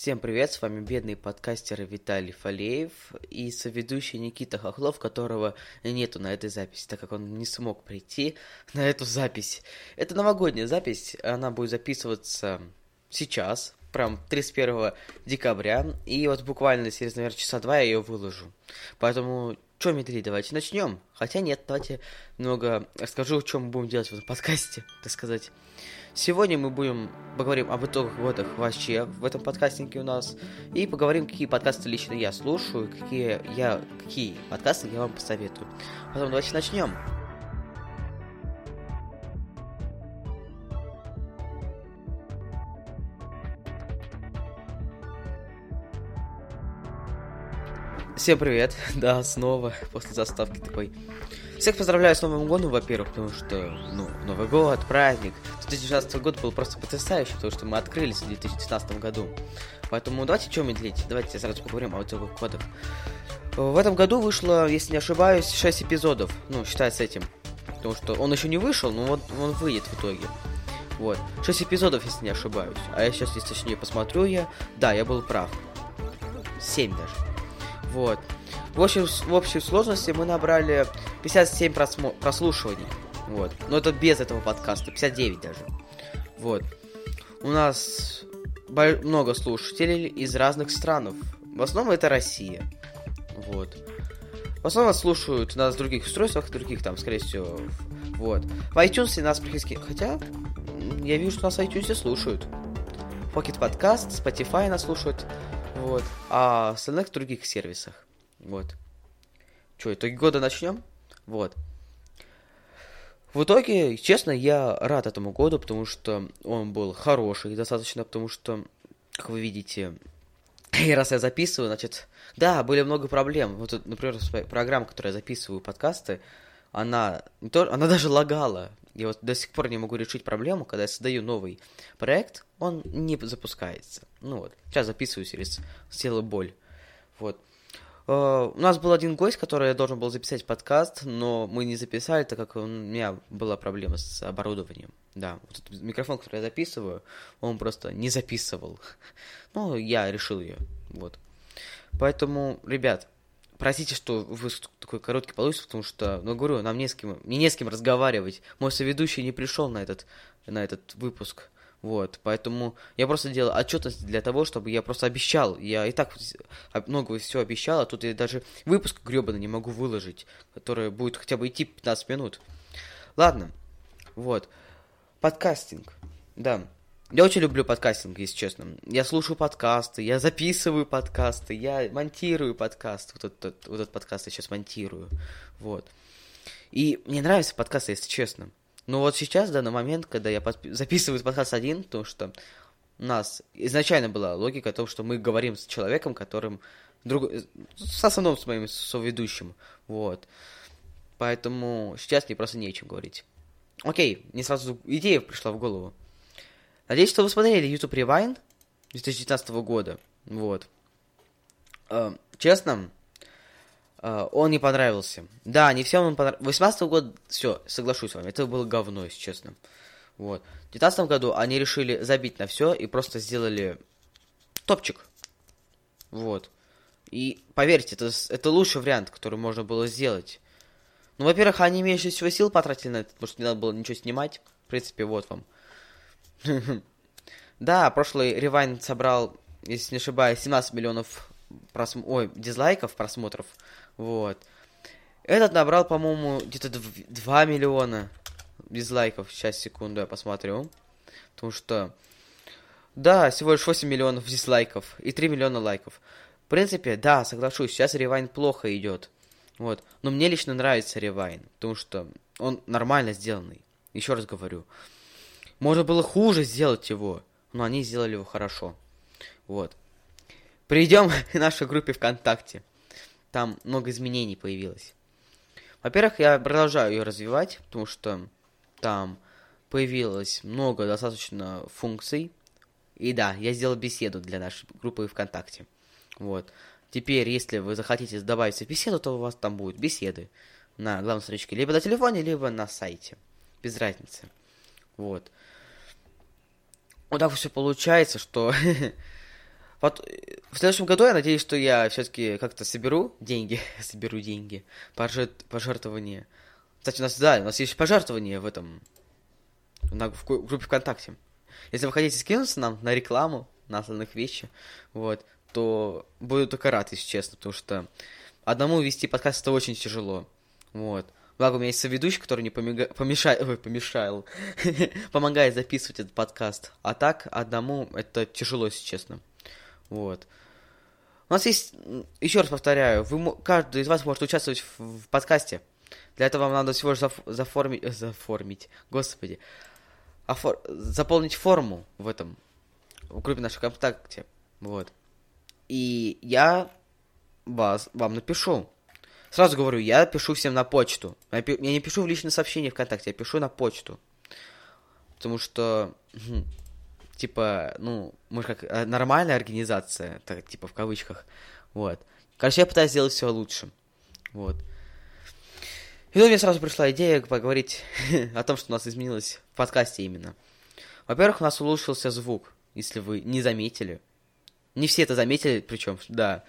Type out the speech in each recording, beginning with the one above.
Всем привет, с вами бедный подкастер Виталий Фалеев и соведущий Никита Хохлов, которого нету на этой записи, так как он не смог прийти на эту запись. Это новогодняя запись, она будет записываться сейчас, прям 31 декабря, и вот буквально через, наверное, часа два я ее выложу. Поэтому, что медлить, давайте начнем. Хотя нет, давайте немного расскажу, что мы будем делать в этом подкасте, так сказать. Сегодня мы будем поговорим об итогах года вообще в этом подкастинге у нас. И поговорим, какие подкасты лично я слушаю, какие, я, какие подкасты я вам посоветую. Потом давайте начнем. Всем привет, да, снова после заставки такой. Всех поздравляю с Новым годом, во-первых, потому что, ну, Новый год, праздник. 2016 год был просто потрясающий, потому что мы открылись в 2019 году. Поэтому давайте что медлить, давайте сразу поговорим о итоговых кодах. В этом году вышло, если не ошибаюсь, 6 эпизодов, ну, считай с этим. Потому что он еще не вышел, но вот он выйдет в итоге. Вот. 6 эпизодов, если не ошибаюсь. А я сейчас, если точнее посмотрю я, да, я был прав. 7 даже. Вот. В общем, в общей сложности мы набрали 57 просмо- прослушиваний. Вот. Но это без этого подкаста. 59 даже. Вот. У нас много слушателей из разных стран. В основном это Россия. Вот. В основном нас слушают на других устройствах, других там, скорее всего. Вот. В iTunes нас практически... Хотя, я вижу, что нас в iTunes слушают. Pocket Podcast, Spotify нас слушают. Вот. А остальных других сервисах. Вот. Что, итоги года начнем? Вот. В итоге, честно, я рад этому году, потому что он был хороший достаточно, потому что, как вы видите, и раз я записываю, значит, да, были много проблем. Вот, например, программа, которую я записываю подкасты, она, то, она даже лагала. Я вот до сих пор не могу решить проблему, когда я создаю новый проект, он не запускается. Ну вот, сейчас записываю через сделаю боль. Вот. Uh, у нас был один гость, который я должен был записать подкаст, но мы не записали, так как у меня была проблема с оборудованием. Да, вот этот микрофон, который я записываю, он просто не записывал. ну, я решил ее. Вот. Поэтому, ребят, простите, что вы такой короткий получится, потому что, ну, говорю, нам не с кем, мне не с кем разговаривать. Мой соведущий не пришел на этот, на этот выпуск. Вот, поэтому я просто делал отчетность для того, чтобы я просто обещал. Я и так много все обещал, а тут я даже выпуск гребаный не могу выложить, который будет хотя бы идти 15 минут. Ладно, вот. Подкастинг, да. Я очень люблю подкастинг, если честно. Я слушаю подкасты, я записываю подкасты, я монтирую подкаст. Вот этот, вот этот подкаст я сейчас монтирую. Вот. И мне нравятся подкасты, если честно. Но вот сейчас, в данный момент, когда я подпи- записываю подкаст один, то что у нас изначально была логика о том, что мы говорим с человеком, которым друг... с основным с моим соведущим, вот. Поэтому сейчас мне просто не о чем говорить. Окей, мне сразу идея пришла в голову. Надеюсь, что вы смотрели YouTube Rewind 2019 года, вот. Э, честно, Uh, он не понравился. Да, не всем он понравился. 18 год, все, соглашусь с вами, это было говно, если честно. Вот. В 19 году они решили забить на все и просто сделали топчик. Вот. И поверьте, это, это лучший вариант, который можно было сделать. Ну, во-первых, они меньше всего сил потратили на это, потому что не надо было ничего снимать. В принципе, вот вам. Да, прошлый ревайн собрал, если не ошибаюсь, 17 миллионов просм... Ой, дизлайков, просмотров. Вот. Этот набрал, по-моему, где-то 2 миллиона дизлайков. Сейчас, секунду, я посмотрю. Потому что... Да, всего лишь 8 миллионов дизлайков и 3 миллиона лайков. В принципе, да, соглашусь, сейчас ревайн плохо идет. Вот. Но мне лично нравится ревайн, потому что он нормально сделанный. Еще раз говорю. Можно было хуже сделать его, но они сделали его хорошо. Вот. Перейдем к нашей группе ВКонтакте там много изменений появилось. Во-первых, я продолжаю ее развивать, потому что там появилось много достаточно функций. И да, я сделал беседу для нашей группы ВКонтакте. Вот. Теперь, если вы захотите добавить в беседу, то у вас там будут беседы на главной страничке либо на телефоне, либо на сайте. Без разницы. Вот. Вот так все получается, что Вот э, в следующем году я надеюсь, что я все-таки как-то соберу деньги, соберу деньги, пожертв, пожертвования. Кстати, у нас, да, у нас есть пожертвования в этом, на, в группе ВКонтакте. Если вы хотите скинуться нам на рекламу, на остальных вещи, вот, то буду только рад, если честно, потому что одному вести подкаст это очень тяжело, вот. Благо, у меня есть соведущий, который не помега... помешает, ой, помешал, помогает записывать этот подкаст. А так, одному это тяжело, если честно. Вот. У нас есть, еще раз повторяю, вы, каждый из вас может участвовать в, в подкасте. Для этого вам надо всего лишь заф, заформить, э, заформить, господи, офор, заполнить форму в этом, в группе нашей ВКонтакте. Вот. И я вас, вам напишу. Сразу говорю, я пишу всем на почту. Я, не пишу в личное сообщение ВКонтакте, я пишу на почту. Потому что, хм, типа, ну, мы как э, нормальная организация, так, типа, в кавычках. Вот. Короче, я пытаюсь сделать все лучше. Вот. И тут мне сразу пришла идея поговорить о том, что у нас изменилось в подкасте именно. Во-первых, у нас улучшился звук, если вы не заметили. Не все это заметили, причем, да.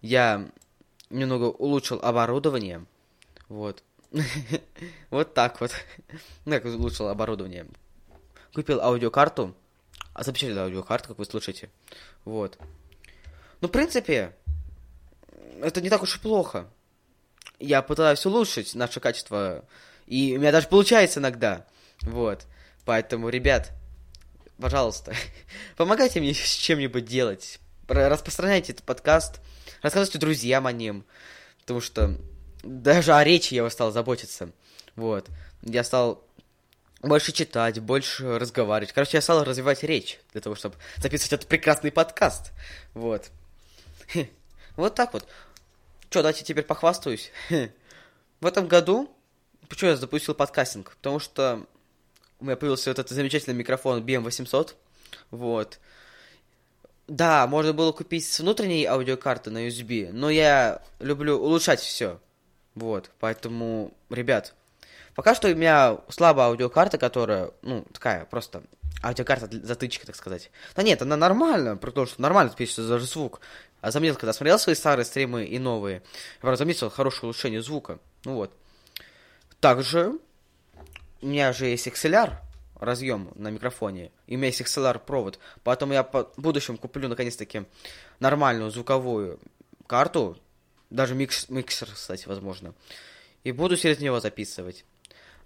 Я немного улучшил оборудование. Вот. вот так вот. Как улучшил оборудование. Купил аудиокарту. А запечатлел аудиокарту, как вы слушаете. Вот. Ну, в принципе, это не так уж и плохо. Я пытаюсь улучшить наше качество. И у меня даже получается иногда. Вот. Поэтому, ребят, пожалуйста, помогайте мне с чем-нибудь делать. Распространяйте этот подкаст рассказывайте друзьям о нем, потому что даже о речи я стал заботиться, вот. Я стал больше читать, больше разговаривать. Короче, я стал развивать речь для того, чтобы записывать этот прекрасный подкаст, вот. Вот так вот. Что, давайте теперь похвастаюсь. В этом году, почему я запустил подкастинг? Потому что у меня появился вот этот замечательный микрофон BM800, вот. Да, можно было купить с внутренней аудиокарты на USB, но я люблю улучшать все. Вот, поэтому, ребят, пока что у меня слабая аудиокарта, которая, ну, такая просто аудиокарта затычка, так сказать. Да нет, она нормально, потому что нормально пишется даже звук. А заметил, когда смотрел свои старые стримы и новые, я заметил хорошее улучшение звука. Ну вот. Также у меня же есть XLR, разъем на микрофоне. И у меня есть XLR провод. Поэтому я в будущем куплю наконец-таки нормальную звуковую карту. Даже микс, миксер, кстати, возможно. И буду через него записывать.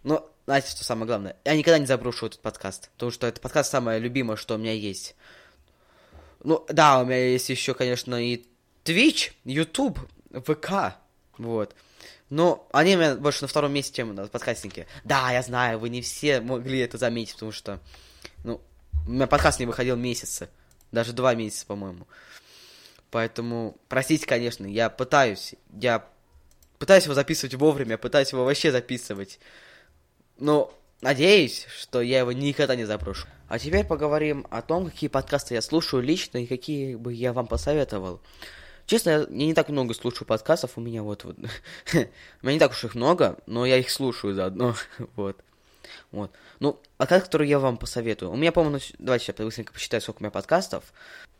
Но, знаете, что самое главное? Я никогда не заброшу этот подкаст. Потому что этот подкаст самое любимое, что у меня есть. Ну, да, у меня есть еще, конечно, и Twitch, YouTube, ВК. Вот. Но они у меня больше на втором месте, чем на подкастинге. Да, я знаю, вы не все могли это заметить, потому что, ну, у меня подкаст не выходил месяцы. Даже два месяца, по-моему. Поэтому, простите, конечно, я пытаюсь, я пытаюсь его записывать вовремя, пытаюсь его вообще записывать. Но надеюсь, что я его никогда не заброшу. А теперь поговорим о том, какие подкасты я слушаю лично и какие бы я вам посоветовал. Честно, я не так много слушаю подкастов, у меня вот, вот, у меня не так уж их много, но я их слушаю заодно, вот. Вот. Ну, подкаст, который я вам посоветую. У меня, по-моему, давайте я быстренько посчитаю, сколько у меня подкастов.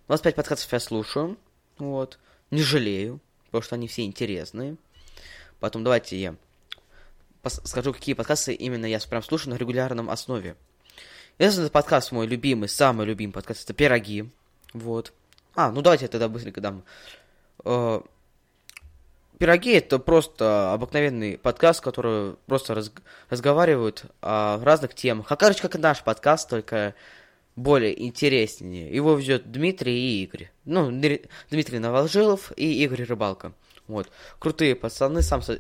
25 подкастов я слушаю, вот. Не жалею, потому что они все интересные. Потом давайте я скажу, какие подкасты именно я прям слушаю на регулярном основе. Этот подкаст мой любимый, самый любимый подкаст, это «Пироги», вот. А, ну давайте я тогда быстренько дам Э, пироги это просто обыкновенный подкаст, который просто раз, разговаривают о разных темах. А короче, как и наш подкаст, только более интереснее. Его ведет Дмитрий и Игорь. Ну, Дмитрий Новожилов и Игорь Рыбалка. Вот. Крутые пацаны, сам со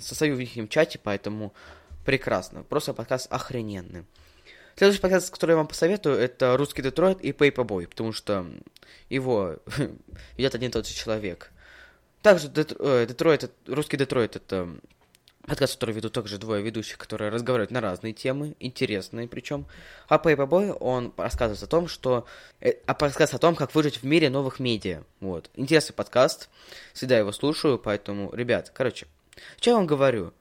состою в их чате, поэтому прекрасно. Просто подкаст охрененный. Следующий подкаст, который я вам посоветую, это «Русский Детройт» и «Пейпабой», потому что его ведет один и тот же человек. Также э, Детройт, «Русский Детройт» — это подкаст, который ведут также двое ведущих, которые разговаривают на разные темы, интересные причем. А Пейпабой, он рассказывает о том, что... Э, а рассказывает о том, как выжить в мире новых медиа. Вот. Интересный подкаст, всегда его слушаю, поэтому, ребят, короче, что я вам говорю?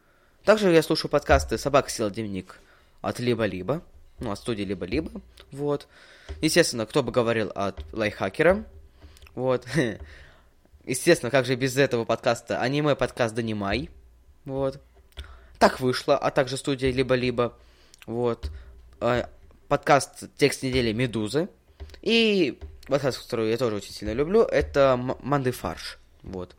Также я слушаю подкасты «Собака села дневник» от «Либо-либо», ну, от студии либо-либо, вот. Естественно, кто бы говорил от лайфхакера, Вот. Естественно, как же без этого подкаста? Аниме-подкаст Донимай. Вот. Так вышло, а также студия Либо-Либо. Вот. А, подкаст Текст недели Медузы. И подкаст, который я тоже очень сильно люблю, это Манды Фарш. Вот.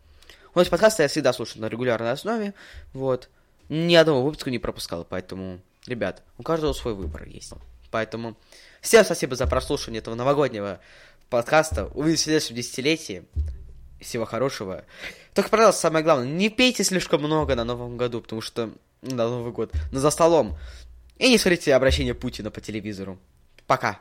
Вот эти подкасты я всегда слушаю на регулярной основе. Вот. Ни одного выпуска не пропускал, поэтому, ребят, у каждого свой выбор есть. Поэтому всем спасибо за прослушивание этого новогоднего подкаста. Увидимся в следующем десятилетии. Всего хорошего. Только, пожалуйста, самое главное, не пейте слишком много на Новом году, потому что... На Новый год. Но за столом. И не смотрите обращение Путина по телевизору. Пока.